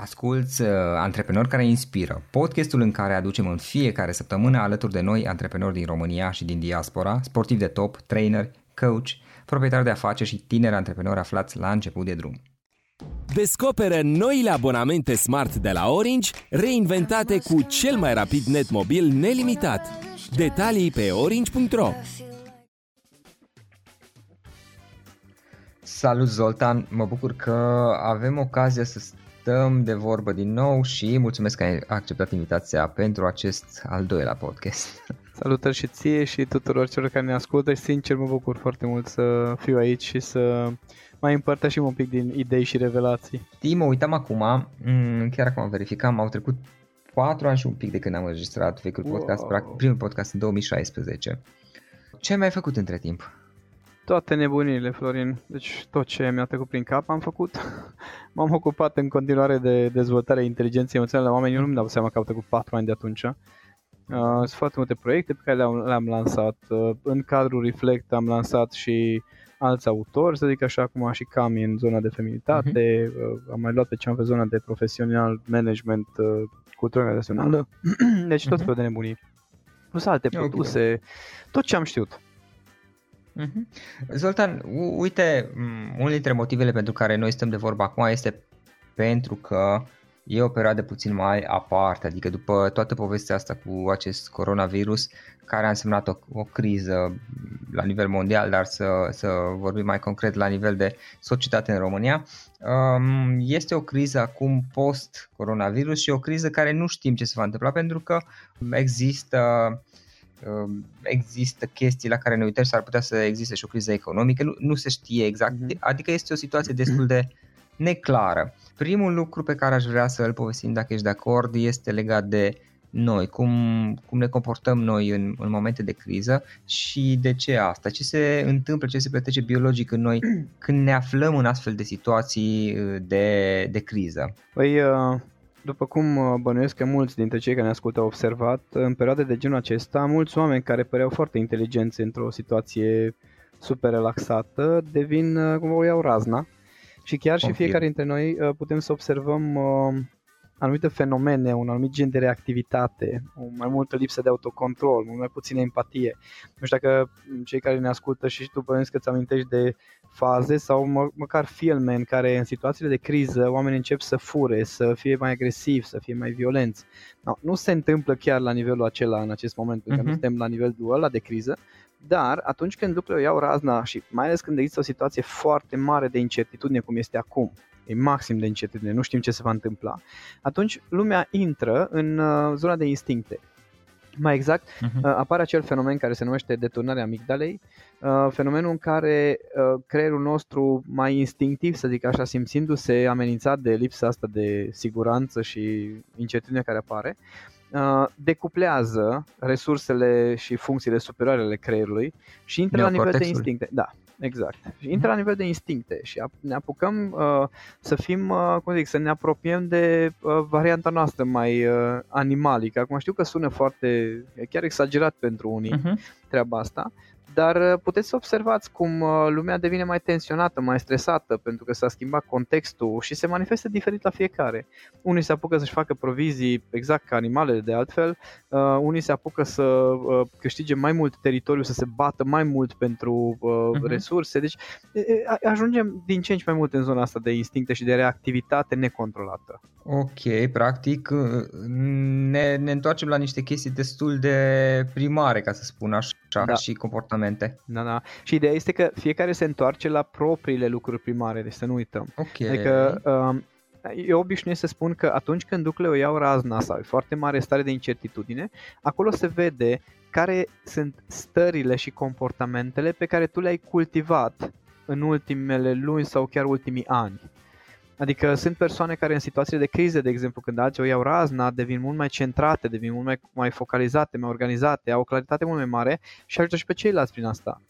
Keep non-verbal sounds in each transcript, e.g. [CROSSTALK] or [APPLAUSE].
Asculți uh, Antreprenori care inspiră, podcastul în care aducem în fiecare săptămână alături de noi antreprenori din România și din diaspora, sportivi de top, trainer, coach, proprietari de afaceri și tineri antreprenori aflați la început de drum. Descoperă noile abonamente smart de la Orange, reinventate cu cel mai rapid net mobil nelimitat. Detalii pe orange.ro Salut Zoltan, mă bucur că avem ocazia să stăm de vorbă din nou și mulțumesc că ai acceptat invitația pentru acest al doilea podcast. [LAUGHS] Salutări și ție și tuturor celor care ne ascultă și sincer mă bucur foarte mult să fiu aici și să mai împărtășim un pic din idei și revelații. Timo, uitam acum, mm, chiar acum verificam, au trecut 4 ani și un pic de când am înregistrat vechiul wow. podcast, practic primul podcast în 2016. Ce ai mai făcut între timp? Toate nebunile, Florin. Deci tot ce mi-a trecut prin cap am făcut. [LAUGHS] M-am ocupat în continuare de dezvoltarea inteligenței emoționale la oameni. Eu nu-mi dau seama că au trecut 4 ani de atunci. Uh, sunt foarte multe proiecte pe care le-am, le-am lansat. Uh, în cadrul Reflect am lansat și alți autori, să zic așa, cum și Cami în zona de feminitate, uh-huh. am mai luat pe cea pe zona de profesional management, uh, cultură organizațională, [CLEARS THROAT] deci tot uh-huh. felul de nebunii. Plus alte produse, okay. tot ce am știut. Mm-hmm. Zoltan, uite, unul dintre motivele pentru care noi stăm de vorbă acum este pentru că e o perioadă puțin mai aparte, adică după toată povestea asta cu acest coronavirus care a însemnat o, o criză la nivel mondial, dar să, să vorbim mai concret la nivel de societate în România, um, este o criză acum post-coronavirus și o criză care nu știm ce se va întâmpla pentru că există Um, există chestii la care ne uităm și s-ar putea să existe și o criză economică, nu, nu se știe exact, uh-huh. adică este o situație destul de neclară. Primul lucru pe care aș vrea să îl povestim, dacă ești de acord, este legat de noi, cum, cum ne comportăm noi în, în momente de criză și de ce asta, ce se întâmplă, ce se petrece biologic în noi când ne aflăm în astfel de situații de, de criză. Păi, uh după cum uh, bănuiesc că mulți dintre cei care ne ascultă au observat, în perioade de genul acesta, mulți oameni care păreau foarte inteligenți într-o situație super relaxată devin, uh, cum o iau razna. Și chiar și fiecare dintre noi uh, putem să observăm anumite fenomene, un anumit gen de reactivitate, o mai multă lipsă de autocontrol, mult mai puțină empatie. Nu știu dacă cei care ne ascultă și tu bănuiesc că ți amintești de faze sau mă, măcar filme în care în situațiile de criză oamenii încep să fure, să fie mai agresivi, să fie mai violenți. No, nu se întâmplă chiar la nivelul acela în acest moment, pentru că uh-huh. nu mhm. suntem la nivelul ăla de criză, dar atunci când lucrurile iau razna și mai ales când există o situație foarte mare de incertitudine cum este acum, e maxim de incertitudine, nu știm ce se va întâmpla, atunci lumea intră în uh, zona de instincte. Mai exact, uh-huh. apare acel fenomen care se numește deturnarea amigdalei, uh, fenomenul în care uh, creierul nostru mai instinctiv, să zic așa, simțindu-se amenințat de lipsa asta de siguranță și incertitudine care apare, decuplează resursele și funcțiile superioare ale creierului și intră la nivel de instincte. Da, exact. Și intră la nivel de instincte și ne apucăm uh, să fim, uh, cum zic, să ne apropiem de uh, varianta noastră mai uh, animalică. Acum știu că sună foarte, chiar exagerat pentru unii uh-huh. treaba asta, dar uh, puteți să observați cum uh, lumea devine mai tensionată, mai stresată pentru că s-a schimbat contextul și se manifestă diferit la fiecare. Unii se apucă să-și facă provizii exact ca animalele de altfel, uh, unii se apucă să uh, câștige mai mult teritoriu, să se bată mai mult pentru uh, uh-huh. resurse, deci ajungem din ce în ce mai mult în zona asta de instincte și de reactivitate necontrolată. Ok, practic ne, ne întoarcem la niște chestii destul de primare, ca să spun așa, da. și comportament comportamente. Da, da. Și ideea este că fiecare se întoarce la propriile lucruri primare, deci să nu uităm. Ok. Adică um, eu obișnuiesc să spun că atunci când lucrurile o iau razna sau e foarte mare stare de incertitudine, acolo se vede care sunt stările și comportamentele pe care tu le-ai cultivat în ultimele luni sau chiar ultimii ani. Adică sunt persoane care în situații de criză, de exemplu, când alții o iau razna, devin mult mai centrate, devin mult mai, mai focalizate, mai organizate, au o claritate mult mai mare și ajută și pe ceilalți prin asta.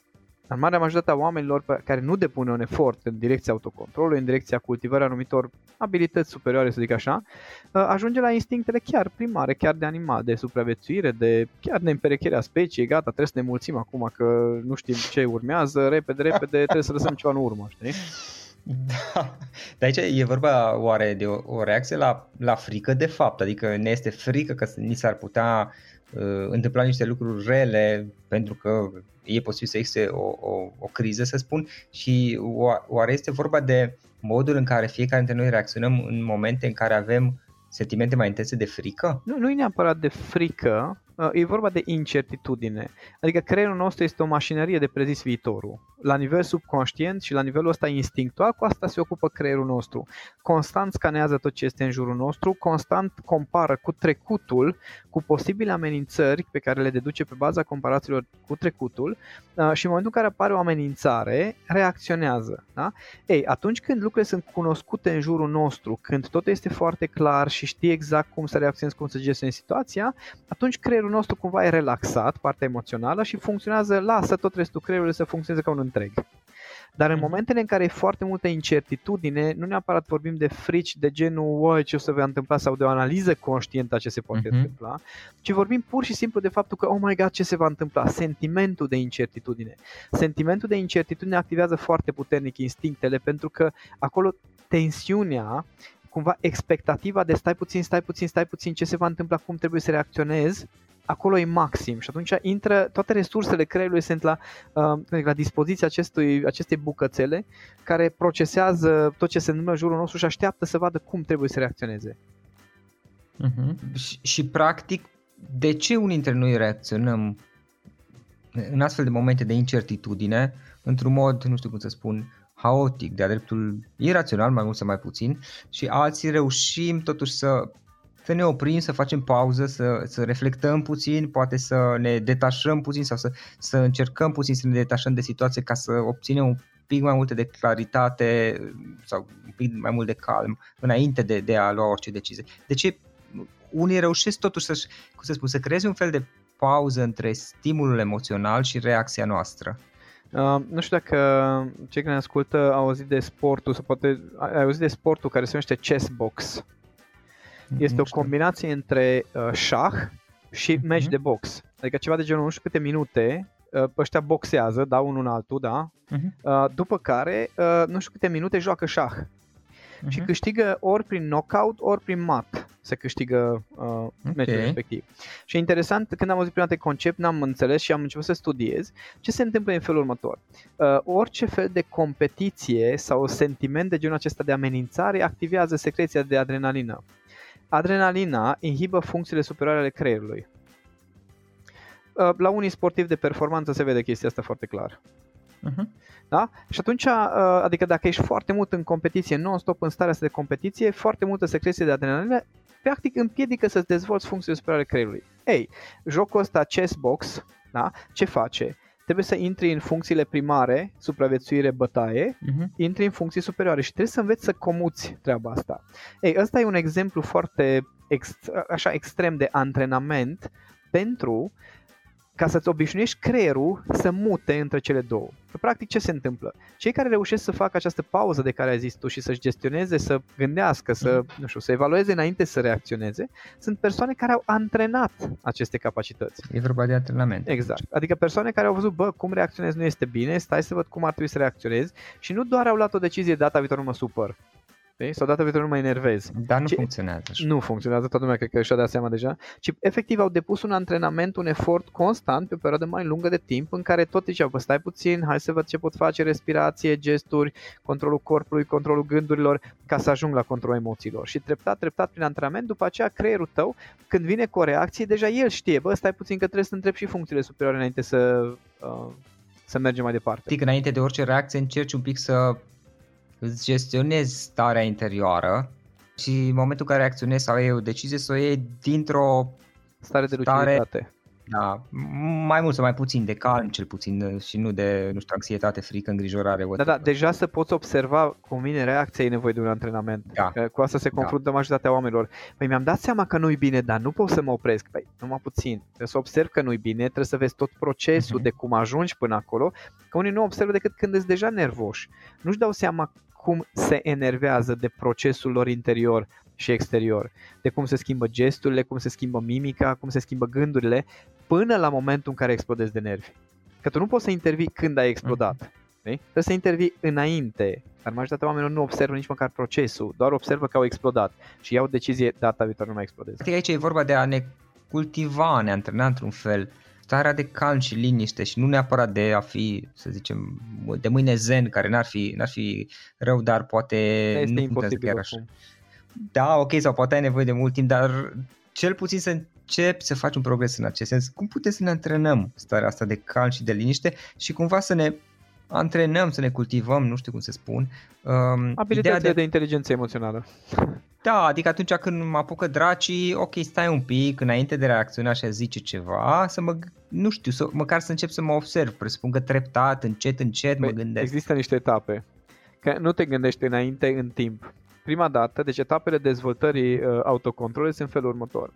Dar marea majoritate a oamenilor pe care nu depune un efort în direcția autocontrolului, în direcția cultivării anumitor abilități superioare, să zic așa, uh, ajunge la instinctele chiar primare, chiar de animal, de supraviețuire, de chiar de împerecherea speciei, gata, trebuie să ne mulțim acum că nu știm ce urmează, repede, repede, trebuie să lăsăm ceva în urmă, știi? Da. Dar aici e vorba oare de o, o reacție la, la frică de fapt, adică ne este frică că ni s-ar putea uh, întâmpla niște lucruri rele pentru că e posibil să existe o, o, o criză, să spun, și oare este vorba de modul în care fiecare dintre noi reacționăm în momente în care avem sentimente mai intense de frică? Nu, nu e neapărat de frică, uh, e vorba de incertitudine. Adică creierul nostru este o mașinărie de prezis viitorul. La nivel subconștient și la nivelul ăsta instinctual, cu asta se ocupă creierul nostru. Constant scanează tot ce este în jurul nostru, constant compară cu trecutul, cu posibile amenințări pe care le deduce pe baza comparațiilor cu trecutul uh, și în momentul în care apare o amenințare, reacționează. Da? Ei, atunci când lucrurile sunt cunoscute în jurul nostru, când totul este foarte clar și știi exact cum să reacționezi, cum să gestionezi situația, atunci creierul nostru cumva e relaxat, partea emoțională și funcționează, lasă tot restul creierului să funcționeze ca un întreg. Dar în mhm. momentele în care e foarte multă incertitudine, nu neapărat vorbim de frici de genul Oi, ce o să va întâmpla sau de o analiză conștientă a ce se poate uh-huh. întâmpla, ci vorbim pur și simplu de faptul că, oh my god, ce se va întâmpla? Sentimentul de incertitudine. Sentimentul de incertitudine activează foarte puternic instinctele pentru că acolo tensiunea cumva expectativa de stai puțin, stai puțin, stai puțin, ce se va întâmpla, cum trebuie să reacționez, acolo e maxim și atunci intră, toate resursele creierului sunt la, uh, la dispoziția acestui, acestei bucățele care procesează tot ce se întâmplă în jurul nostru și așteaptă să vadă cum trebuie să reacționeze. Uh-huh. Și, și practic, de ce unii dintre noi reacționăm în astfel de momente de incertitudine într-un mod, nu știu cum să spun, haotic, de-a dreptul irațional, mai mult sau mai puțin, și alții reușim totuși să să ne oprim, să facem pauză, să, să reflectăm puțin, poate să ne detașăm puțin sau să, să încercăm puțin să ne detașăm de situație ca să obținem un pic mai multe de claritate sau un pic mai mult de calm înainte de, de a lua orice decizie. De ce unii reușesc totuși să, cum să spun, să creeze un fel de pauză între stimulul emoțional și reacția noastră? Uh, nu știu dacă cei care ne ascultă au auzit de sportul, sau poate ai auzit de sportul care se numește chess box. Este o combinație între uh, șah și match uh-huh. de box. Adică ceva de genul nu știu câte minute uh, ăștia boxează, dau unul în altul, da? Uh-huh. Uh, după care uh, nu știu câte minute joacă șah. Uh-huh. Și câștigă ori prin knockout, ori prin mat se câștigă uh, okay. meciul respectiv. Și e interesant, când am auzit prima dată concept, n-am înțeles și am început să studiez ce se întâmplă în felul următor. Uh, orice fel de competiție sau sentiment de genul acesta de amenințare activează secreția de adrenalină. Adrenalina inhibă funcțiile superioare ale creierului. Uh, la unii sportivi de performanță se vede chestia asta foarte clar. Uh-huh. Da? Și atunci, uh, adică dacă ești foarte mult în competiție, non-stop în starea asta de competiție, foarte multă secreție de adrenalină, practic împiedică să-ți dezvolți funcțiile superioare ale creierului. Ei, jocul ăsta chess box, da? ce face? Trebuie să intri în funcțiile primare, supraviețuire, bătaie, uh-huh. intri în funcții superioare și trebuie să înveți să comuți treaba asta. Ei, ăsta e un exemplu foarte ex, așa extrem de antrenament pentru ca să-ți obișnuiești creierul să mute între cele două. Practic ce se întâmplă? Cei care reușesc să facă această pauză de care ai zis tu și să-și gestioneze, să gândească, să, nu știu, să evalueze înainte să reacționeze, sunt persoane care au antrenat aceste capacități. E vorba de antrenament. Exact. Adică persoane care au văzut, bă, cum reacționez nu este bine, stai să văd cum ar trebui să reacționez și nu doar au luat o decizie data viitor nu mă supăr, Știi? Sau data viitoare nu mă enervez. Dar nu ci, funcționează așa. Nu funcționează, toată lumea cred că și-a dat seama deja. Ci efectiv au depus un antrenament, un efort constant pe o perioadă mai lungă de timp în care tot ziceau, bă, stai puțin, hai să văd ce pot face, respirație, gesturi, controlul corpului, controlul gândurilor, ca să ajung la controlul emoțiilor. Și treptat, treptat prin antrenament, după aceea creierul tău, când vine cu o reacție, deja el știe, bă, stai puțin că trebuie să întrebi și funcțiile superioare înainte să uh, să mergem mai departe. Știi, înainte de orice reacție încerci un pic să îți gestionezi starea interioară și în momentul în care reacționezi sau iei o decizie să o iei dintr-o stare de luciditate. Da, mai mult sau mai puțin de calm, cel puțin, și nu de, nu știu, anxietate, frică, îngrijorare. Da, da, deja să poți observa cu mine reacția e nevoie de un antrenament. Da. Că cu asta se da. confruntă da. majoritatea oamenilor. Păi mi-am dat seama că nu-i bine, dar nu pot să mă opresc. Păi, numai puțin. Trebuie să observ că nu-i bine, trebuie să vezi tot procesul uh-huh. de cum ajungi până acolo, că unii nu observă decât când ești deja nervoși. Nu-și dau seama cum se enervează de procesul lor interior și exterior, de cum se schimbă gesturile, cum se schimbă mimica, cum se schimbă gândurile, până la momentul în care explodezi de nervi. Că tu nu poți să intervii când ai explodat. Mm-hmm. Trebuie să intervii înainte. Dar majoritatea oamenilor nu observă nici măcar procesul, doar observă că au explodat și iau decizie data viitoare nu mai explodeze. Adică aici e vorba de a ne cultiva, a ne antrena într-un fel starea de calm și liniște și nu neapărat de a fi, să zicem, de mâine zen, care n-ar fi, n-ar fi rău, dar poate este nu imposibil chiar așa. Da, ok, sau poate ai nevoie de mult timp, dar cel puțin să începi să faci un progres în acest sens. Cum putem să ne antrenăm starea asta de calm și de liniște și cumva să ne antrenăm, să ne cultivăm, nu știu cum să spun. Um, Abilitățile de... de inteligență emoțională. [LAUGHS] Da, adică atunci când mă apucă dracii, ok, stai un pic înainte de reacționa și a zice ceva, să mă, nu știu, să, măcar să încep să mă observ, presupun că treptat, încet, încet păi, mă gândesc. Există niște etape, că nu te gândești înainte în timp. Prima dată, deci etapele dezvoltării uh, autocontrolului sunt felul următor.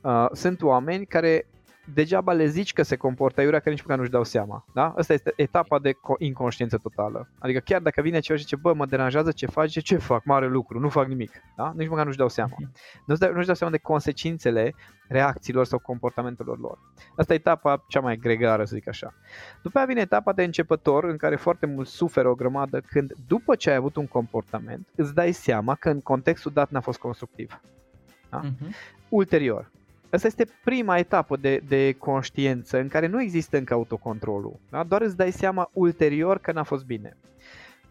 Uh, sunt oameni care degeaba le zici că se comportă iurea că nici măcar nu-și dau seama. Da? Asta este etapa de inconștiență totală. Adică chiar dacă vine ceva și zice, bă, mă deranjează ce faci, zice, ce fac, mare lucru, nu fac nimic. Da? Nici măcar nu-și dau seama. Mhm. Nu-și dau, nu-și dau seama de consecințele reacțiilor sau comportamentelor lor. Asta e etapa cea mai gregară, să zic așa. După aia vine etapa de începător, în care foarte mult suferă o grămadă, când după ce ai avut un comportament, îți dai seama că în contextul dat n-a fost constructiv. Da? Uh-huh. Ulterior, Asta este prima etapă de, de conștiință în care nu există încă autocontrolul. Da? Doar îți dai seama ulterior că n-a fost bine.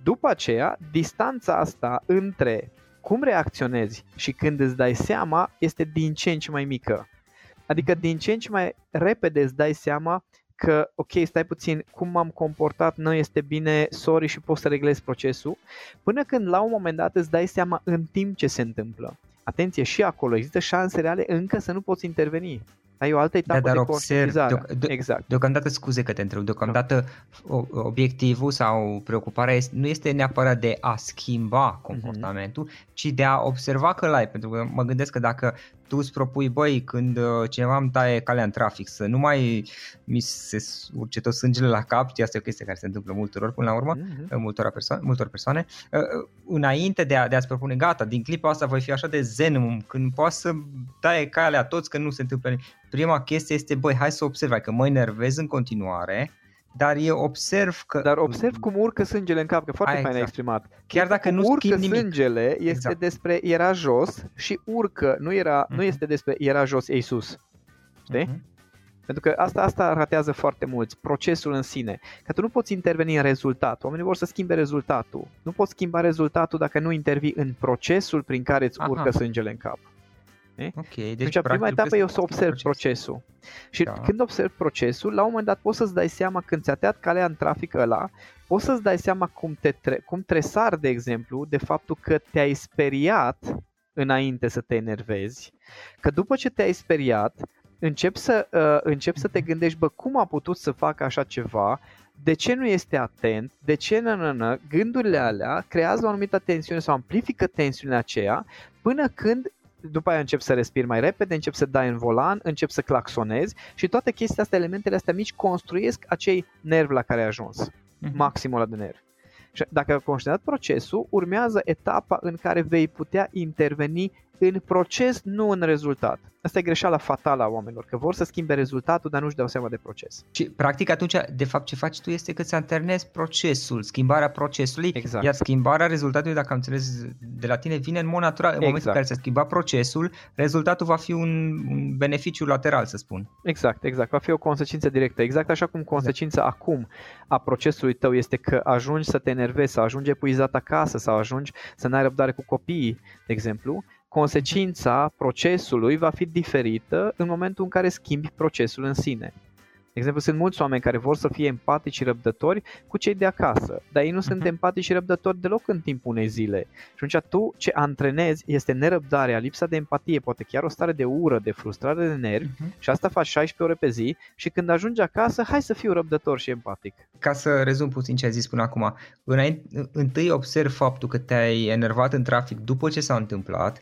După aceea, distanța asta între cum reacționezi și când îți dai seama este din ce în ce mai mică. Adică din ce în ce mai repede îți dai seama că, ok, stai puțin, cum m-am comportat nu este bine, sorry și poți să reglezi procesul, până când la un moment dat îți dai seama în timp ce se întâmplă. Atenție, și acolo există șanse reale încă să nu poți interveni. Ai o altă etapă da, dar de observ, deoc- de- exact. Deocamdată, scuze că te întreb, deocamdată da. obiectivul sau preocuparea este, nu este neapărat de a schimba mhm. comportamentul, mm-hmm. ci de a observa că l-ai. Pentru că mă gândesc că dacă tu îți propui, băi, când uh, cineva îmi taie calea în trafic, să nu mai mi se urce tot sângele la cap, știi, asta e o chestie care se întâmplă multor ori până la urmă, mm-hmm. multor, perso- multor persoane, uh, înainte de, a, de a-ți propune, gata, din clipa asta voi fi așa de zen, când poți să taie calea toți, că nu se întâmplă nimic. Prima chestie este, băi, hai să observi, că mă enervez în continuare, dar eu observ că... Dar observ cum urcă sângele în cap, că foarte fain exact. exprimat. Chiar dacă cum nu urcă nimic. sângele este exact. despre era jos și urcă, nu, era, uh-huh. nu este despre era jos, ei sus. Știi? Uh-huh. Pentru că asta, asta ratează foarte mulți, procesul în sine. Că tu nu poți interveni în rezultat. Oamenii vor să schimbe rezultatul. Nu poți schimba rezultatul dacă nu intervii în procesul prin care îți urcă Aha. sângele în cap. Ok, deci, deci prima etapă e să observi procesul. Și da. când observi procesul, la un moment dat poți să-ți dai seama când ți-a tăiat calea în trafic ăla, poți să-ți dai seama cum, te tre- cum tresar, de exemplu, de faptul că te-ai speriat înainte să te enervezi, că după ce te-ai speriat, începi să, uh, începi să te mhm. gândești, bă, cum a putut să facă așa ceva, de ce nu este atent, de ce nă, nă, nă, gândurile alea creează o anumită tensiune sau amplifică tensiunea aceea până când după aia încep să respiri mai repede, încep să dai în volan, încep să claxonezi și toate chestiile astea, elementele astea mici construiesc acei nervi la care ai ajuns, uh-huh. maximul ăla de nervi. Și dacă ai conștientizat procesul, urmează etapa în care vei putea interveni în proces, nu în rezultat. Asta e greșeala fatală a oamenilor, că vor să schimbe rezultatul, dar nu-și dau seama de proces. Și practic atunci, de fapt, ce faci tu este că îți alternezi procesul, schimbarea procesului, exact. iar schimbarea rezultatului, dacă am înțeles de la tine, vine în mod natural. În exact. momentul în care se schimba procesul, rezultatul va fi un, un beneficiu lateral, să spun. Exact, exact. Va fi o consecință directă. Exact așa cum consecința exact. acum a procesului tău este că ajungi să te enervezi, să ajungi epuizat acasă, sau ajungi să n-ai răbdare cu copiii, de exemplu, consecința procesului va fi diferită în momentul în care schimbi procesul în sine. De exemplu, sunt mulți oameni care vor să fie empatici și răbdători cu cei de acasă, dar ei nu uh-huh. sunt mhm. empatici și răbdători deloc în timpul unei zile. Și atunci tu ce antrenezi este nerăbdarea, lipsa de empatie, poate chiar o stare de ură, de frustrare de nervi uh-huh. și asta faci 16 ore pe zi și când ajungi acasă, hai să fiu răbdător și empatic. Ca să rezum puțin ce ai zis până acum, înainte, întâi observ faptul că te-ai enervat în trafic după ce s-a întâmplat,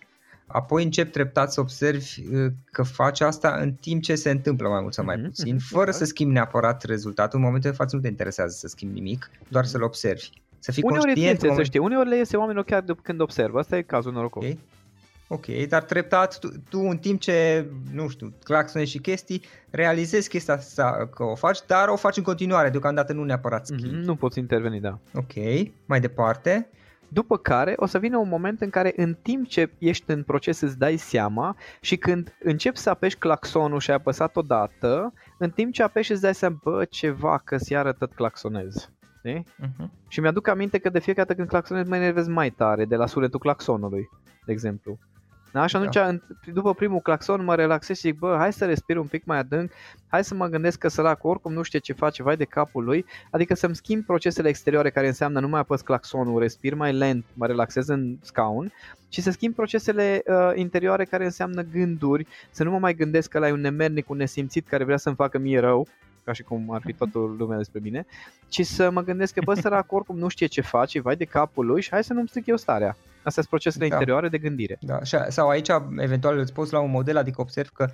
apoi încep treptat să observi uh, că faci asta în timp ce se întâmplă mai mult sau mai mhm, puțin, mhm, fără să schimbi neapărat rezultatul. În momentul de față nu te interesează să schimbi nimic, doar să-l observi. Să fii uneori conștient. Uneori să știi, uneori le iese oamenilor chiar de când observă. Asta e cazul norocos. Okay. Ok, dar treptat, tu, tu în timp ce, nu știu, claxone și chestii, realizezi chestia asta că o faci, dar o faci în continuare, deocamdată nu neapărat schimbi. Mm-hmm, nu poți interveni, da. Ok, mai departe. După care o să vină un moment în care în timp ce ești în proces îți dai seama și când începi să apeși claxonul și ai apăsat odată, în timp ce apeși îți dai seama, bă, ceva că iară tot claxonez. Uh-huh. Și mi-aduc aminte că de fiecare dată când claxonez mă enervez mai tare de la sunetul claxonului, de exemplu. Da? Și atunci, da. după primul claxon, mă relaxez și zic, bă, hai să respir un pic mai adânc, hai să mă gândesc că săracul oricum nu știe ce face, vai de capul lui, adică să-mi schimb procesele exterioare care înseamnă nu mai apăs claxonul, respir mai lent, mă relaxez în scaun și să schimb procesele uh, interioare care înseamnă gânduri, să nu mă mai gândesc că la un nemernic, un nesimțit care vrea să-mi facă mie rău, ca și cum ar fi mhm. toată lumea despre mine, ci să mă gândesc că bă, săracul oricum nu știe ce face, vai de capul lui și hai să nu-mi stric eu starea. Astea sunt procesele da. interioare de gândire. Da. Sau aici, eventual, îți poți la un model, adică observ că,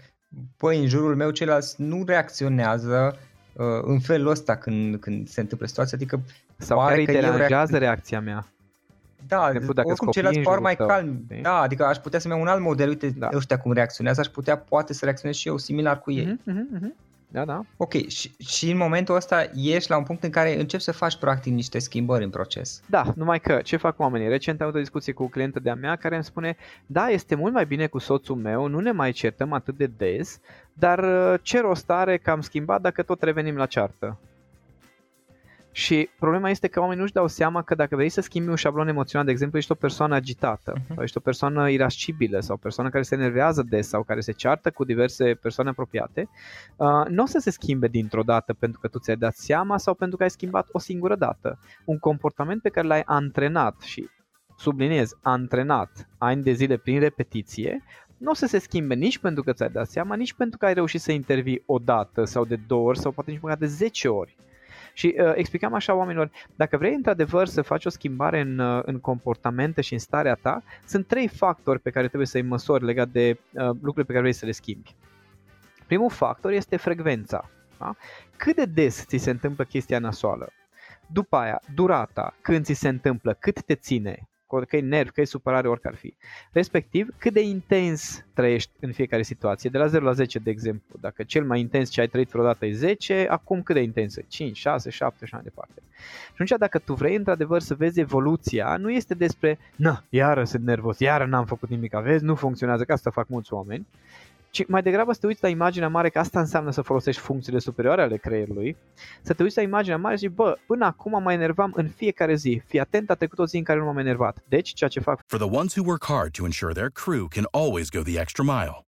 păi, în jurul meu ceilalți nu reacționează uh, în felul ăsta când, când se întâmplă situația, adică sau pare că eu reac... reacția mea. Da, exemplu, dacă oricum ceilalți par mai calmi. Da, adică aș putea să-mi iau un alt model, uite da. ăștia cum reacționează, aș putea poate să reacționez și eu similar cu ei. Uh-huh, uh-huh. Da, da. Ok, și, și în momentul ăsta ești la un punct în care începi să faci practic niște schimbări în proces. Da, numai că ce fac oamenii? Recent am avut o discuție cu o clientă de-a mea care îmi spune da, este mult mai bine cu soțul meu, nu ne mai certăm atât de des, dar uh, ce rost are că am schimbat dacă tot revenim la ceartă? Și problema este că oamenii nu-și dau seama că dacă vrei să schimbi un șablon emoțional, de exemplu, ești o persoană agitată uh-huh. sau ești o persoană irascibilă sau o persoană care se enervează des sau care se ceartă cu diverse persoane apropiate, uh, nu o să se schimbe dintr-o dată pentru că tu ți-ai dat seama sau pentru că ai schimbat o singură dată. Un comportament pe care l-ai antrenat și subliniez, antrenat ani de zile prin repetiție, nu o să se schimbe nici pentru că ți-ai dat seama, nici pentru că ai reușit să intervii o dată sau de două ori sau poate nici măcar de 10 ori. Și uh, explicam așa oamenilor, dacă vrei într-adevăr să faci o schimbare în, uh, în comportamente și în starea ta, sunt trei factori pe care trebuie să-i măsori legat de uh, lucrurile pe care vrei să le schimbi. Primul factor este frecvența. Da? Cât de des ți se întâmplă chestia nasoală? După aia, durata, când ți se întâmplă, cât te ține, că e nerv, că e supărare, oricare ar fi. Respectiv, cât de intens trăiești în fiecare situație, de la 0 la 10, de exemplu. Dacă cel mai intens ce ai trăit vreodată e 10, acum cât de intens e? 5, 6, 7 și mai departe. Și atunci, dacă tu vrei într-adevăr să vezi evoluția, nu este despre, na, iară sunt nervos, iară n-am făcut nimic, vezi, nu funcționează, că asta fac mulți oameni, ci mai degrabă să te uiți la imaginea mare, că asta înseamnă să folosești funcțiile superioare ale creierului, să te uiți la imaginea mare și zici, bă, până acum mă enervam în fiecare zi, fii atent, a trecut o zi în care nu m-am enervat. Deci, ceea ce fac... For the ones who work hard to ensure their crew can always go the extra mile,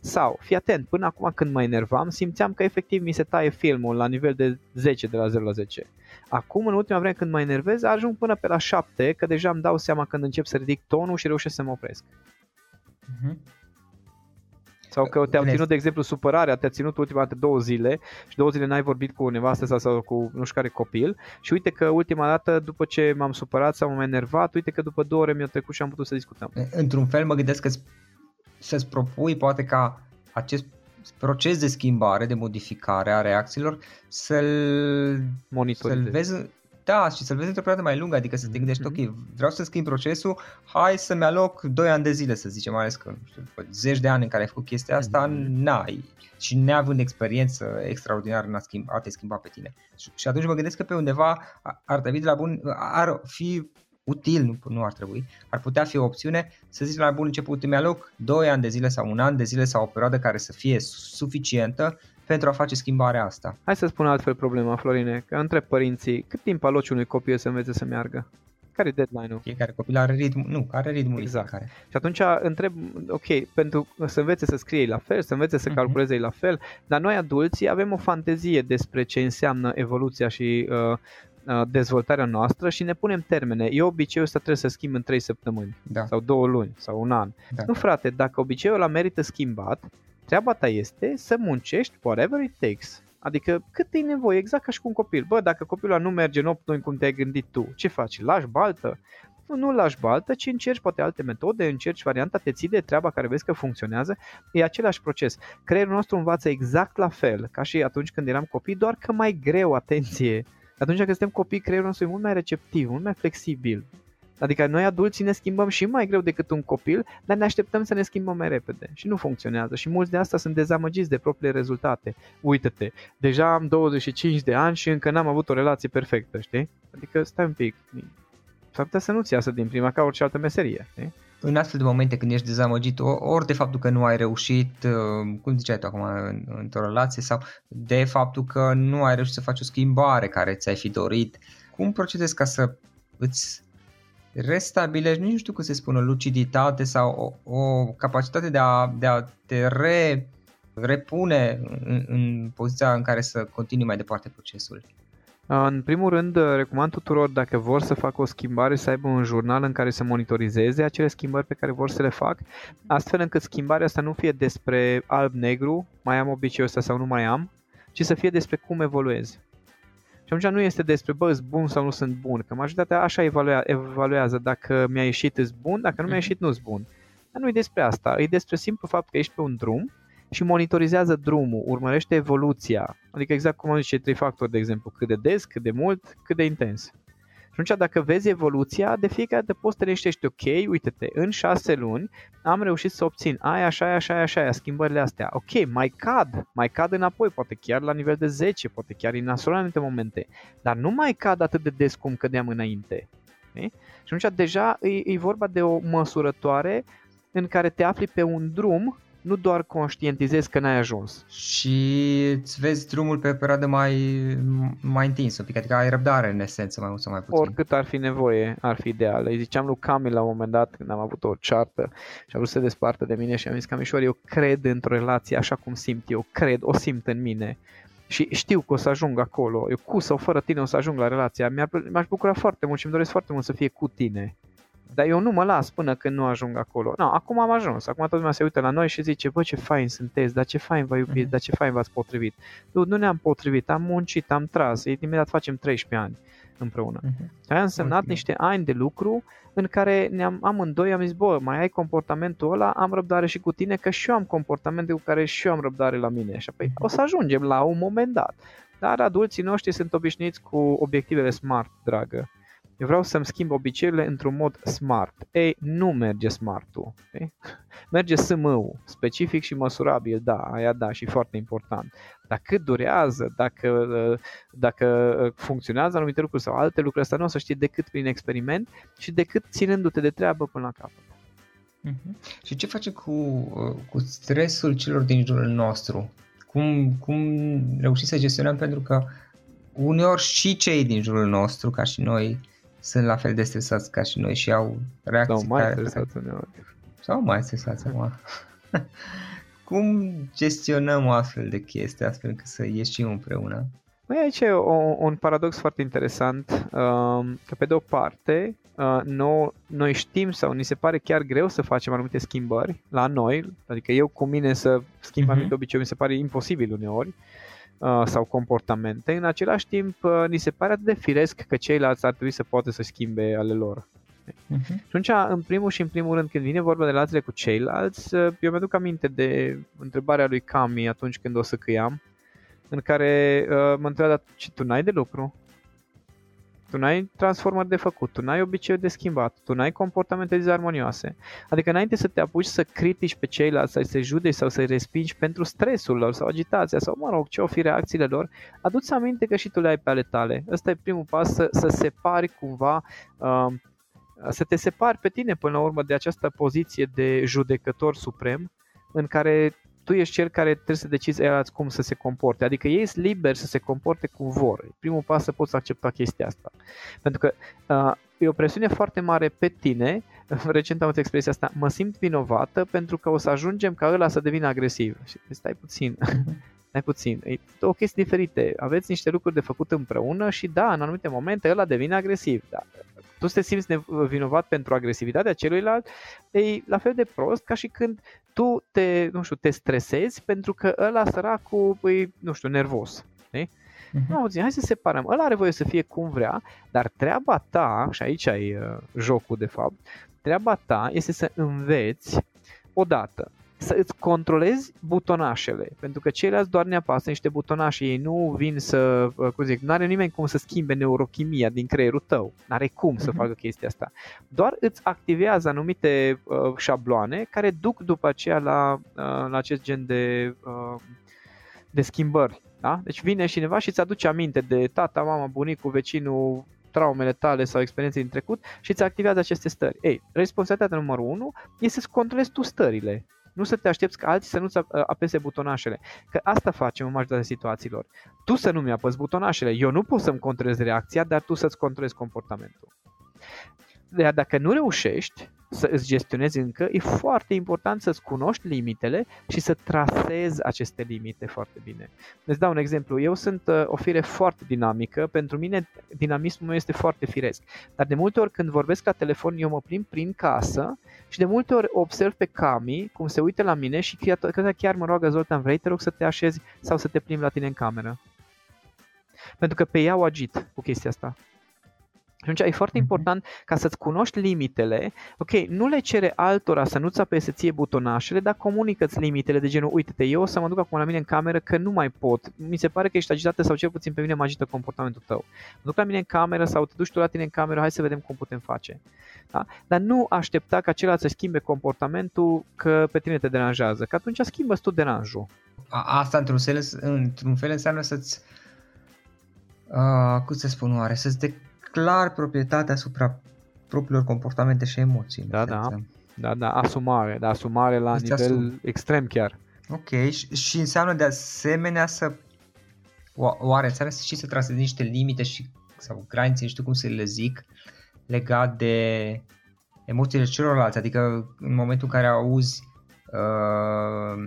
Sau, fii atent, până acum când mă enervam, simțeam că efectiv mi se taie filmul la nivel de 10, de la 0 la 10. Acum, în ultima vreme când mă enervez, ajung până pe la 7, că deja îmi dau seama când încep să ridic tonul și reușesc să mă opresc. Uh-huh. Sau că te-au ținut, de exemplu, supărarea, te-a ținut ultima dată două zile și două zile n-ai vorbit cu nevastă sau, sau cu nu știu care copil și uite că ultima dată, după ce m-am supărat sau m-am enervat, uite că după două ore mi-a trecut și am putut să discutăm. Într-un fel mă gândesc că să-ți propui poate ca acest proces de schimbare, de modificare a reacțiilor, să-l, să-l vezi da, și să-l vezi într-o perioadă mai lungă, adică să te gândești, mm-hmm. ok, vreau să schimb procesul, hai să-mi aloc 2 ani de zile, să zicem, mai ales că, nu știu, după zeci de ani în care ai făcut chestia asta, mm-hmm. n-ai. Și neavând experiență extraordinară în a, schimb, a te schimba pe tine. Și, și atunci mă gândesc că pe undeva ar trebui de la bun, ar fi util, nu, nu ar trebui, ar putea fi o opțiune să zici la bun început mi loc 2 ani de zile sau un an de zile sau o perioadă care să fie suficientă pentru a face schimbarea asta. Hai să spun altfel problema, Florine, că între părinții, cât timp aloci unui copil să învețe să meargă? Care e deadline-ul? Fiecare copil are ritm, nu, are ritmul exact. Care. Și atunci întreb, ok, pentru să învețe să scrie la fel, să învețe să uh-huh. calculeze la fel, dar noi adulții avem o fantezie despre ce înseamnă evoluția și uh, uh, dezvoltarea noastră și ne punem termene. Eu obiceiul ăsta trebuie să schimb în 3 săptămâni da. sau 2 luni sau un an. Da. Nu frate, dacă obiceiul ăla merită schimbat, treaba ta este să muncești whatever it takes. Adică cât e nevoie, exact ca și cu un copil. Bă, dacă copilul nu merge în 8 luni cum te-ai gândit tu, ce faci? Lași baltă? Nu, nu lași baltă, ci încerci poate alte metode, încerci varianta, te ții de treaba care vezi că funcționează. E același proces. Creierul nostru învață exact la fel ca și atunci când eram copii, doar că mai greu, atenție. Atunci când suntem copii, creierul nostru e mult mai receptiv, mult mai flexibil. Adică noi adulții ne schimbăm și mai greu decât un copil, dar ne așteptăm să ne schimbăm mai repede și nu funcționează și mulți de asta sunt dezamăgiți de propriile rezultate. Uită-te, deja am 25 de ani și încă n-am avut o relație perfectă, știi? Adică stai un pic, s-ar putea să nu-ți iasă din prima ca orice altă meserie, știi? În astfel de momente când ești dezamăgit, ori de faptul că nu ai reușit, uh, cum ziceai tu acum, într-o relație, sau de faptul că nu ai reușit să faci o schimbare care ți-ai fi dorit, cum procedezi ca să îți restabilești, nu știu cum se spune, luciditate sau o, o capacitate de a, de a te re, repune în, în poziția în care să continui mai departe procesul. În primul rând, recomand tuturor, dacă vor să facă o schimbare, să aibă un jurnal în care să monitorizeze acele schimbări pe care vor să le fac, astfel încât schimbarea asta nu fie despre alb-negru, mai am obiceiul ăsta sau nu mai am, ci să fie despre cum evoluez. Și atunci nu este despre, bă, sunt bun sau nu sunt bun, că majoritatea așa evalua, evaluează dacă mi-a ieșit îs bun, dacă nu mi-a mhm. ieșit nu sunt bun. Dar nu e despre asta, e despre simplu fapt că ești pe un drum și monitorizează drumul, urmărește evoluția. Adică exact cum am zis, trei factori, de exemplu, cât de des, cât de mult, cât de intens. Și atunci dacă vezi evoluția, de fiecare dată poți să te ok, uite-te, în șase luni am reușit să obțin aia, așa, aia, așa, așa, aia, schimbările astea. Ok, mai cad, mai cad înapoi, poate chiar la nivel de 10, poate chiar în nasol anumite momente, dar nu mai cad atât de des cum cădeam înainte. Okay? Și atunci deja e, e vorba de o măsurătoare în care te afli pe un drum nu doar conștientizezi că n-ai ajuns. Și îți vezi drumul pe o perioadă mai, mai întins, un pic, adică ai răbdare în esență, mai mult sau mai puțin. Oricât ar fi nevoie, ar fi ideal. Îi ziceam lui Cami la un moment dat, când am avut o ceartă și a vrut să se despartă de mine și am zis, Camișor, eu cred într-o relație așa cum simt eu, cred, o simt în mine și știu că o să ajung acolo, eu cu sau fără tine o să ajung la relația, mi-aș bucura foarte mult și îmi doresc foarte mult să fie cu tine. Dar eu nu mă las până când nu ajung acolo. No, acum am ajuns. Acum toată lumea se uită la noi și zice, bă, ce fain sunteți, dar ce fain vă iubiți, mm-hmm. dar ce fain v-ați potrivit. Nu, nu ne-am potrivit, am muncit, am tras, imediat facem 13 ani împreună. Mm-hmm. Aia a însemnat okay. niște ani de lucru în care ne-am, amândoi am zis, bă, mai ai comportamentul ăla, am răbdare și cu tine, că și eu am comportamente cu care și eu am răbdare la mine. Și apoi o să ajungem la un moment dat. Dar adulții noștri sunt obișnuiți cu obiectivele smart, dragă. Eu vreau să-mi schimb obiceiurile într-un mod smart. Ei, nu merge smart-ul. Okay? [LAUGHS] Merge SM-ul, specific și măsurabil, da, aia da, și foarte important. Dar cât durează, dacă, dacă funcționează anumite lucruri sau alte lucruri, asta nu o să știi decât prin experiment și decât ținându-te de treabă până la capăt. Uh-huh. Și ce face cu, cu stresul celor din jurul nostru? Cum, cum reușim să gestionăm? Pentru că uneori și cei din jurul nostru, ca și noi, sunt la fel de stresați ca și noi și au reacții Sau mai care... stresați uneori. Sau mai stresați acum. [LAUGHS] Cum gestionăm o astfel de chestii astfel încât să ieșim împreună? Păi aici e o, un paradox foarte interesant, um, că pe de o parte uh, noi, noi știm sau ni se pare chiar greu să facem anumite schimbări la noi, adică eu cu mine să schimb uh-huh. anumite obiceiuri mi se pare imposibil uneori, Uh, sau comportamente, în același timp uh, ni se pare atât de firesc că ceilalți ar trebui să poată să schimbe ale lor. Uh-huh. Și atunci, în primul și în primul rând, când vine vorba de relațiile cu ceilalți, uh, eu mi-aduc aminte de întrebarea lui Cami atunci când o să căiam, în care uh, mă întreba, ce tu n-ai de lucru? Tu n-ai transformări de făcut, tu n-ai obiceiuri de schimbat, tu n-ai comportamente dizarmonioase. Adică înainte să te apuci să critici pe ceilalți, să-i se judeci sau să-i respingi pentru stresul lor sau agitația sau, mă rog, ce o fi reacțiile lor, adu-ți aminte că și tu le ai pe ale tale. Ăsta e primul pas, să, să separi cumva uh, să te separi pe tine până la urmă de această poziție de judecător suprem în care tu ești cel care trebuie să decizi elați cum să se comporte. Adică ei sunt liberi să se comporte cum vor. Primul pas să poți accepta chestia asta. Pentru că uh, e o presiune foarte mare pe tine. [LAUGHS] Recent am avut expresia asta, mă simt vinovată pentru că o să ajungem ca ăla să devină agresiv. Și stai puțin, [LAUGHS] stai puțin, e o chestie diferite. Aveți niște lucruri de făcut împreună și da, în anumite momente ăla devine agresiv. Da, tu te simți vinovat pentru agresivitatea celuilalt, e la fel de prost ca și când tu te, nu știu, te stresezi pentru că ăla săracul e, nu știu, nervos. Știi? Uh-huh. Nu, hai să separăm. Ăla are voie să fie cum vrea, dar treaba ta, și aici e uh, jocul de fapt, treaba ta este să înveți odată să îți controlezi butonașele, pentru că ceilalți doar ne apasă niște butonașe, ei nu vin să, uh, cum zic, nu are nimeni cum să schimbe neurochimia din creierul tău, nu are cum să uh-huh. facă chestia asta. Doar îți activează anumite uh, șabloane care duc după aceea la, uh, la acest gen de, uh, de schimbări. Da? Deci vine cineva și îți aduce aminte de tata, mama, bunicul, vecinul, traumele tale sau experiențe din trecut și îți activează aceste stări. Ei, responsabilitatea numărul 1 este să controlezi tu stările. Nu să te aștepți ca alții să nu-ți apese butonașele. Că asta facem în majoritatea situațiilor. Tu să nu-mi apăs butonașele. Eu nu pot să-mi controlez reacția, dar tu să-ți controlezi comportamentul. Dar dacă nu reușești, să îți gestionezi încă, e foarte important să-ți cunoști limitele și să trasezi aceste limite foarte bine. Îți dau un exemplu. Eu sunt uh, o fire foarte dinamică, pentru mine dinamismul meu este foarte firesc. Dar de multe ori când vorbesc la telefon, eu mă plimb prin casă și de multe ori observ pe Cami cum se uită la mine și chiar, chiar mă roagă Zoltan, vrei te rog să te așezi sau să te plimbi la tine în cameră? Pentru că pe ea o agit cu chestia asta. Și atunci e foarte mhm. important ca să-ți cunoști limitele. Ok, nu le cere altora să nu-ți apese ție butonașele, dar comunică-ți limitele de genul, uite-te, eu o să mă duc acum la mine în cameră că nu mai pot. Mi se pare că ești agitată sau cel puțin pe mine mă agită comportamentul tău. Mă duc la mine în cameră sau te duci tu la tine în cameră, hai să vedem cum putem face. Da? Dar nu aștepta ca celălalt să schimbe comportamentul că pe tine te deranjează, că atunci schimbă tu deranjul. Asta într-un fel, într-un fel înseamnă să-ți, uh, cum să spun oare, să-ți de- clar proprietatea asupra propriilor comportamente și emoții. Da, da. Da, da, asumare, da, asumare la Îți nivel asum. extrem chiar. Ok, și, și înseamnă de asemenea să oare înseamnă și să trasezi niște limite și sau granițe, nu știu cum să le zic, legat de emoțiile celorlalți, adică în momentul în care auzi uh,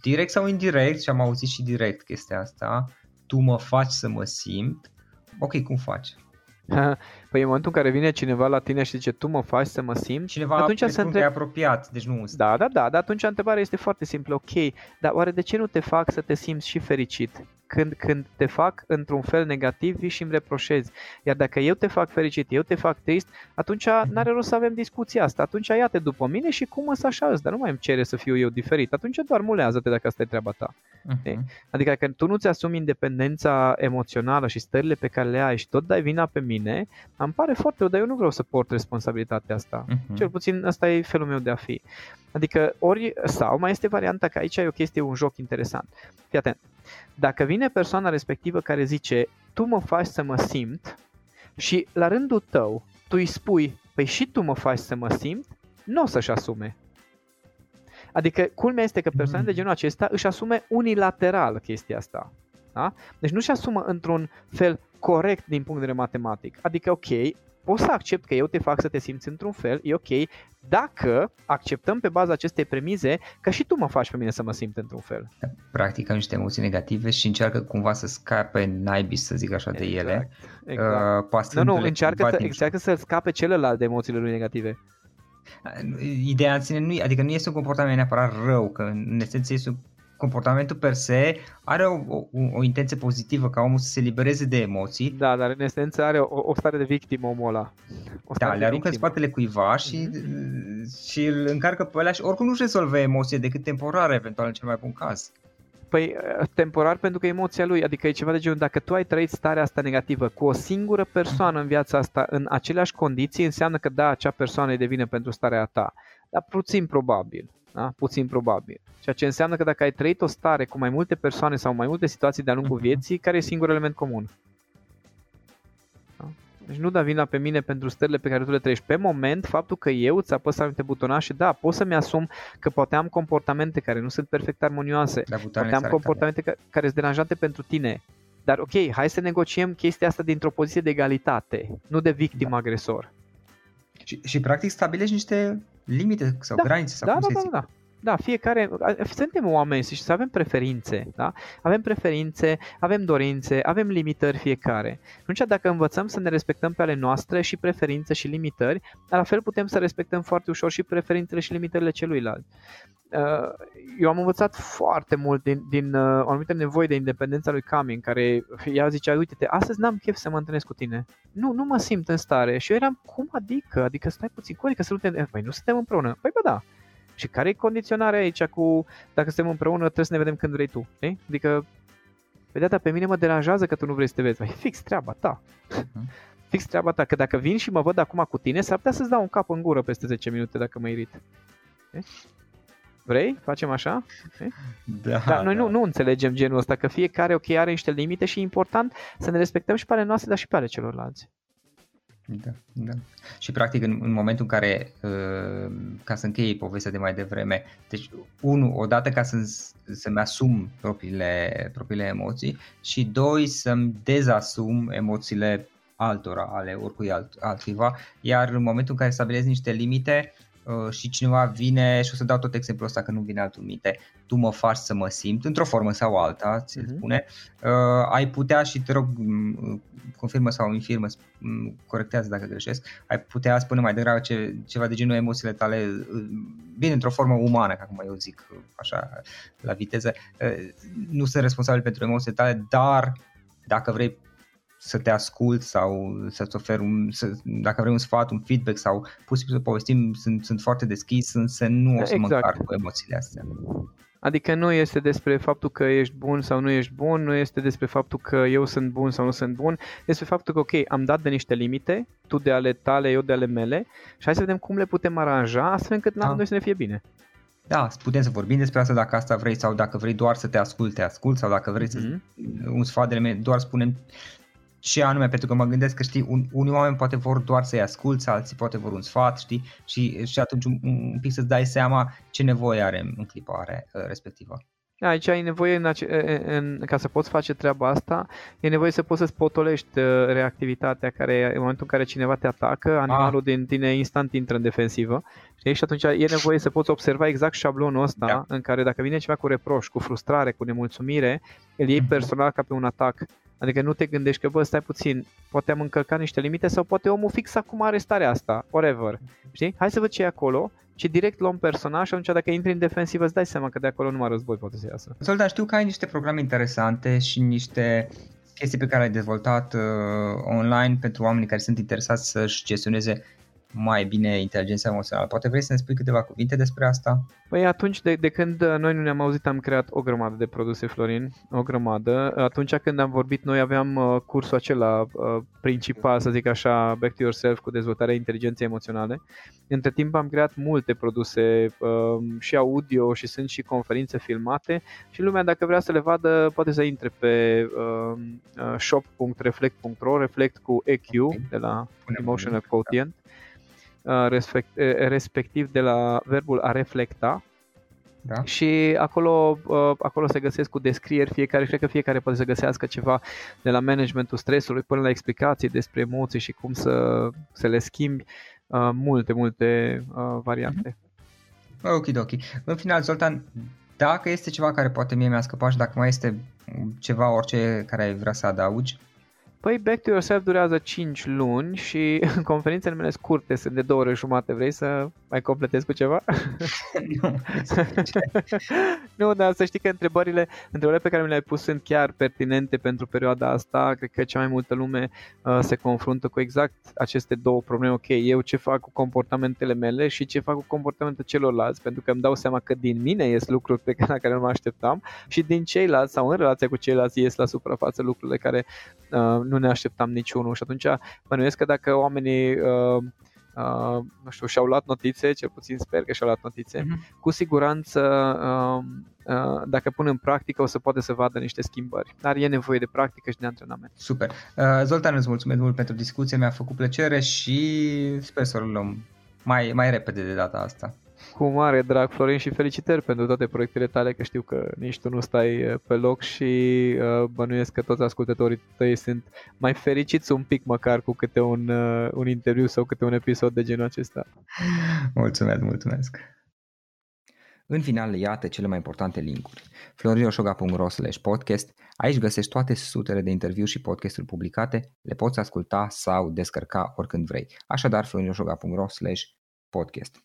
direct sau indirect, și am auzit și direct chestia asta, tu mă faci să mă simt, ok, cum faci? [LAUGHS] Păi în momentul în care vine cineva la tine și zice tu mă faci să mă simt, cineva atunci să întreb... apropiat, deci nu Da, da, da, dar atunci întrebarea este foarte simplă, ok, dar oare de ce nu te fac să te simți și fericit? Când, când te fac într-un fel negativ, vii și îmi reproșezi. Iar dacă eu te fac fericit, eu te fac trist, atunci mhm. n-are rost să avem discuția asta. Atunci ia-te după mine și cum să așa dar nu mai îmi cere să fiu eu diferit. Atunci doar mulează-te dacă asta e treaba ta. Uh-huh. Adică dacă tu nu-ți asumi independența emoțională și stările pe care le ai și tot dai vina pe mine, îmi pare foarte rău, dar eu nu vreau să port responsabilitatea asta. Uh-huh. Cel puțin asta e felul meu de a fi. Adică ori, sau mai este varianta că aici e o chestie, un joc interesant. Fii atent. Dacă vine persoana respectivă care zice, tu mă faci să mă simt și la rândul tău tu îi spui, păi și tu mă faci să mă simt, nu o să-și asume. Adică culmea este că persoane de genul acesta își asume unilateral chestia asta. Da? Deci nu-și asumă într-un fel corect din punct de vedere matematic. Adică, ok, pot să accept că eu te fac să te simți într-un fel, e ok, dacă acceptăm pe baza acestei premize că și tu mă faci pe mine să mă simt într-un fel. Practic niște emoții negative și încearcă cumva să scape naibii, să zic așa, de exact, ele. Exact. Uh, nu, nu, încearcă, să, încearcă să scape celălalt de emoțiile lui negative. Ideea în sine nu, adică nu este un comportament neapărat rău, că în esență este un comportamentul per se are o, o, o intenție pozitivă ca omul să se libereze de emoții. Da, dar în esență are o, o stare de victimă omul ăla. O da, le aruncă în spatele cuiva și, mm-hmm. și îl încarcă pe ăla și oricum nu-și rezolvă emoție decât temporar, eventual în cel mai bun caz. Păi temporar pentru că emoția lui, adică e ceva de genul dacă tu ai trăit starea asta negativă cu o singură persoană în viața asta în aceleași condiții, înseamnă că da, acea persoană îi devine pentru starea ta. Dar puțin probabil. Da? Puțin probabil. Ceea ce înseamnă că dacă ai trăit o stare cu mai multe persoane sau mai multe situații de-a lungul mhm. vieții, care e singurul element comun? Da? Deci nu da vina pe mine pentru stările pe care tu le trăiești. Pe moment, faptul că eu îți apăs anumite butonașe, da, pot să-mi asum că poate am comportamente care nu sunt perfect armonioase, Da, poate am comportamente ca- care sunt deranjante pentru tine. Dar ok, hai să negociem chestia asta dintr-o poziție de egalitate, nu de victim-agresor. Și, și practic stabilești niște limite sau Da, granițe sau Da, cum da, să da, zic. da. Da, fiecare, a- suntem oameni și să avem preferințe, da? Avem preferințe, avem dorințe, avem limitări fiecare. Și atunci dacă învățăm să ne respectăm pe ale noastre și preferințe și limitări, la fel putem să respectăm foarte ușor și preferințele și limitările celuilalt. Uh, Eu am învățat foarte mult din, din uh, o anumită nevoie de independența lui Cami, în care ea zicea, uite-te, astăzi n-am chef să mă întâlnesc cu tine. Nu, nu mă simt în stare. Și eu eram, cum adică? Adică stai puțin, cum adică să nu te... Păi nu suntem împreună. Păi bă, da. Și care e condiționarea aici cu dacă suntem împreună trebuie să ne vedem când vrei tu, știi? Adică pe data pe mine mă deranjează că tu nu vrei să te vezi. Păi fix treaba ta. Mhm. [LAUGHS] Fix treaba ta, că dacă vin și mă văd acum cu tine, s-ar putea să-ți dau un cap în gură peste 10 minute dacă mă irit. Știi? Vrei? Facem așa? Da, Dar noi da. nu, nu înțelegem genul ăsta, că fiecare ok are niște limite și e important să ne respectăm și pe ale noastre, dar și pe ale celorlalți. Da, da. Și practic în, în momentul în care, uh, ca să închei povestea de mai devreme, deci unu, odată ca să, să-mi asum propriile, propriile emoții și doi, să-mi dezasum emoțiile altora, ale oricui alt, altcuiva, iar în momentul în care stabilezi niște limite uh, și cineva vine și o să dau tot exemplul ăsta că nu vine altul minte, tu mă faci să mă simt într-o formă sau alta, ți-l Mhm. spune, uh, ai putea și te rog, m, confirmă sau infirmă, m, corectează dacă greșesc, ai putea spune mai degrabă ce, ceva de genul emoțiile tale uh, vin într-o formă umană, ca cum eu zic uh, așa la viteză, uh, nu sunt responsabil pentru emoțiile tale, dar dacă vrei să te ascult sau să-ți ofer un, să, dacă vrei un sfat, un feedback sau pur și simplu să povestim, sunt, sunt foarte deschis, însă nu o să mă Exact. încarc cu emoțiile astea. Adică nu este despre faptul că ești bun sau nu ești bun, nu este despre faptul că eu sunt bun sau nu sunt bun, este faptul că ok, am dat de niște limite, tu de ale tale, eu de ale mele și hai să vedem cum le putem aranja astfel încât la Da. noi să ne fie bine. Da, putem să vorbim despre asta dacă asta vrei sau dacă vrei doar să te ascult, te ascult sau dacă vrei să Mhm. un sfat de mine, doar spunem ce anume, pentru că mă gândesc că știi, un, unii oameni poate vor doar să-i asculți, alții poate vor un sfat, știi, și, și atunci un, un pic să-ți dai seama ce nevoie are în clipa are, uh, respectivă. Aici ai nevoie, în ace- în, ca să poți face treaba asta, e nevoie să poți să-ți potolești uh, reactivitatea care în momentul în care cineva te atacă, animalul din tine instant intră în defensivă. Știi? Și atunci e nevoie să poți observa exact șablonul ăsta Da. în care dacă vine ceva cu reproș, cu frustrare, cu nemulțumire, îl iei Mhm. personal ca pe un atac. Adică nu te gândești că, bă, stai puțin, poate am încălcat niște limite sau poate omul fix acum are starea asta, whatever. Știi? Hai să văd ce e acolo și direct luăm personal și atunci dacă intri în defensivă îți dai seama că de acolo numai război poate să iasă. Zoltan, știu că ai niște programe interesante și niște chestii pe care le-ai dezvoltat uh, online pentru oamenii care sunt interesați să-și gestioneze mai bine inteligența emoțională. Poate vrei să ne spui câteva cuvinte despre asta? Păi atunci de, de când uh, noi nu ne-am auzit am creat o grămadă de produse Florin, o grămadă. Atunci când am vorbit noi aveam uh, cursul acela uh, principal, să zic așa, Back to Yourself cu dezvoltarea inteligenței emoționale. Între timp am creat multe produse uh, și audio și sunt și conferințe filmate și lumea dacă vrea să le vadă poate să intre pe uh, uh, shop.reflect.ro, reflect cu EQ de la Punem Emotional Quotient, uh, respect, eh, respectiv de la verbul a reflecta Da? și acolo, uh, acolo se găsesc cu descrieri fiecare, cred că fiecare poate să găsească ceva de la managementul stresului până la explicații despre emoții și cum să, să le schimbi, uh, multe, multe uh, variante. Ok, ok. În final, Zoltan, dacă este ceva care poate mie mi-a scăpat și dacă mai este ceva, orice care ai vrea să adaugi, Păi Back to Yourself durează 5 luni și [LAUGHS] conferințele mele scurte sunt de 2 ore jumate. Vrei să mai completez cu ceva? [LAUGHS] nu. [LAUGHS] nu, dar să știi că întrebările, întrebările pe care mi le-ai pus sunt chiar pertinente pentru perioada asta. Cred că cea mai multă lume uh, se confruntă cu exact aceste două probleme. Ok, eu ce fac cu comportamentele mele și ce fac cu comportamentul celorlalți, pentru că îmi dau seama că din mine ies lucruri pe care, la care nu mă așteptam și din ceilalți sau în relația cu ceilalți ies la suprafață lucrurile care uh, nu ne așteptam niciunul. Și atunci bănuiesc că dacă oamenii uh, uh, nu știu, și-au luat notițe, cel puțin sper că și-au luat notițe, uh-huh. cu siguranță uh, uh, dacă pun în practică o să poate să vadă niște schimbări, dar e nevoie de practică și de antrenament. Super. Uh, Zoltan, îți mulțumesc mult pentru discuție, mi-a făcut plăcere și sper să o luăm mai, mai repede de data asta. Cu mare drag, Florin, și felicitări pentru toate proiectele tale, că știu că nici tu nu stai uh, pe loc și uh, bănuiesc că toți ascultătorii tăi sunt mai fericiți un pic măcar cu câte un, uh, un interviu sau câte un episod de genul acesta. Mulțumesc, mulțumesc! În final, iată cele mai importante linkuri. florioșoga.ro podcast. Aici găsești toate sutele de interviuri și podcasturi publicate, le poți asculta sau descărca oricând vrei. Așadar, florioșoga.ro podcast.